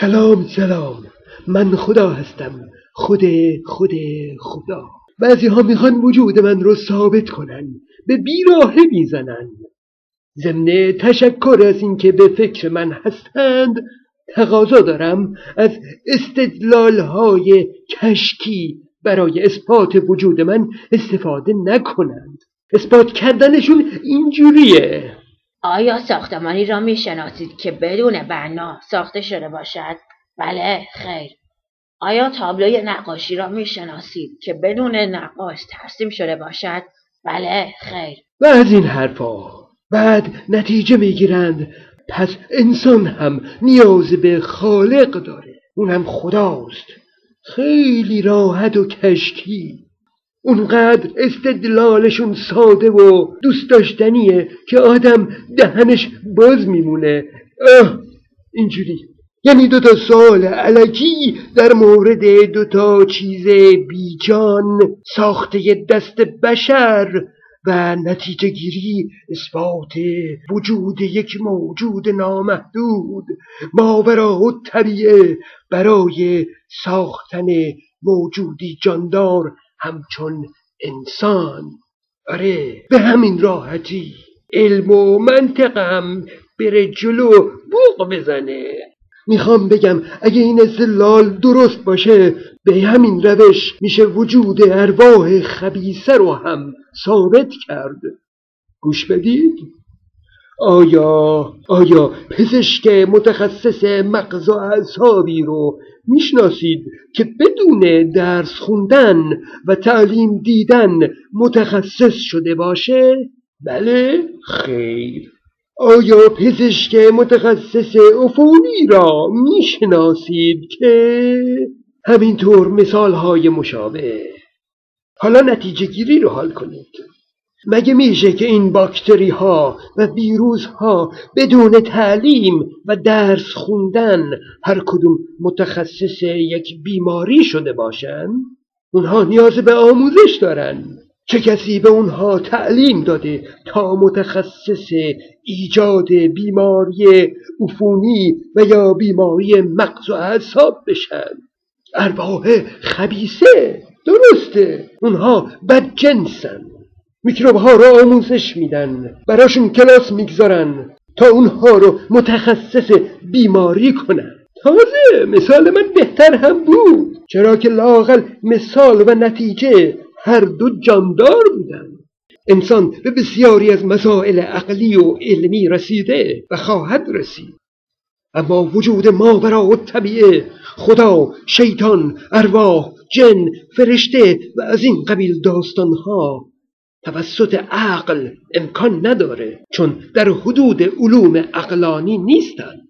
سلام سلام. من خدا هستم. خود خود خدا. بعضی ها می‌خوان وجود من رو ثابت کنن به بیراهه می‌زنن. ضمن تشکر از اینکه به فکر من هستند تقاضا دارم از استدلال های کشکی برای اثبات وجود من استفاده نکنند. اثبات کردنشون اینجوریه. آیا ساختمانی را می‌شناسید که بدون بنا ساخته شده باشد؟ بله خیر. آیا تابلوی نقاشی را می‌شناسید که بدون نقاش ترسیم شده باشد؟ بله خیر. و از این حرفا بعد نتیجه می‌گیرند. پس انسان هم نیاز به خالق داره. اونم خداست. خیلی راحت و کشکی. اونقدر استدلالشون ساده و دوست داشتنیه که آدم دهنش باز میمونه. اه اینجوری. یعنی دوتا سال علکی در مورد دوتا چیز بیجان ساخته دست بشر و نتیجه گیری اثبات وجود یک موجود نامحدود ماورا و طبیعه برای ساختن موجودی جاندار همچون انسان. آره به همین راحتی. علم و منطقم بره جلو بوق بزنه. می‌خوام بگم اگه این استدلال درست باشه به همین روش میشه وجود ارواح خبیسه رو هم ثابت کرد. گوش بدید؟ آیا آیا پزشک متخصص مغز و اعصابی رو می‌شناسید که بدون درس خوندن و تعلیم دیدن متخصص شده باشه؟ بله؟ خیر آیا پزشک متخصص عفونی را می‌شناسید که همینطور مثال های مشابه حالا نتیجه گیری رو حال کنید مگه میشه که این باکتری ها و ویروس ها بدون تعلیم و درس خوندن هر کدوم متخصص یک بیماری شده باشن؟ اونها نیاز به آموزش دارن. چه کسی به اونها تعلیم داده تا متخصص ایجاد بیماری عفونی و یا بیماری مغز و اعصاب بشن؟ ارواح خبیسه درسته. اونها بدجنسن. میکروب ها رو آموزش میدن. براشون کلاس می‌گذارن تا اونها رو متخصص بیماری کنن. تازه مثال من بهتر هم بود. چرا که لاقل مثال و نتیجه هر دو جاندار بودن. انسان به بسیاری از مسائل عقلی و علمی رسیده و خواهد رسید. اما وجود ما برای طبیعه خدا شیطان ارواح جن فرشته و از این قبیل داستانها توسط عقل امکان نداره چون در حدود علوم عقلانی نیستند.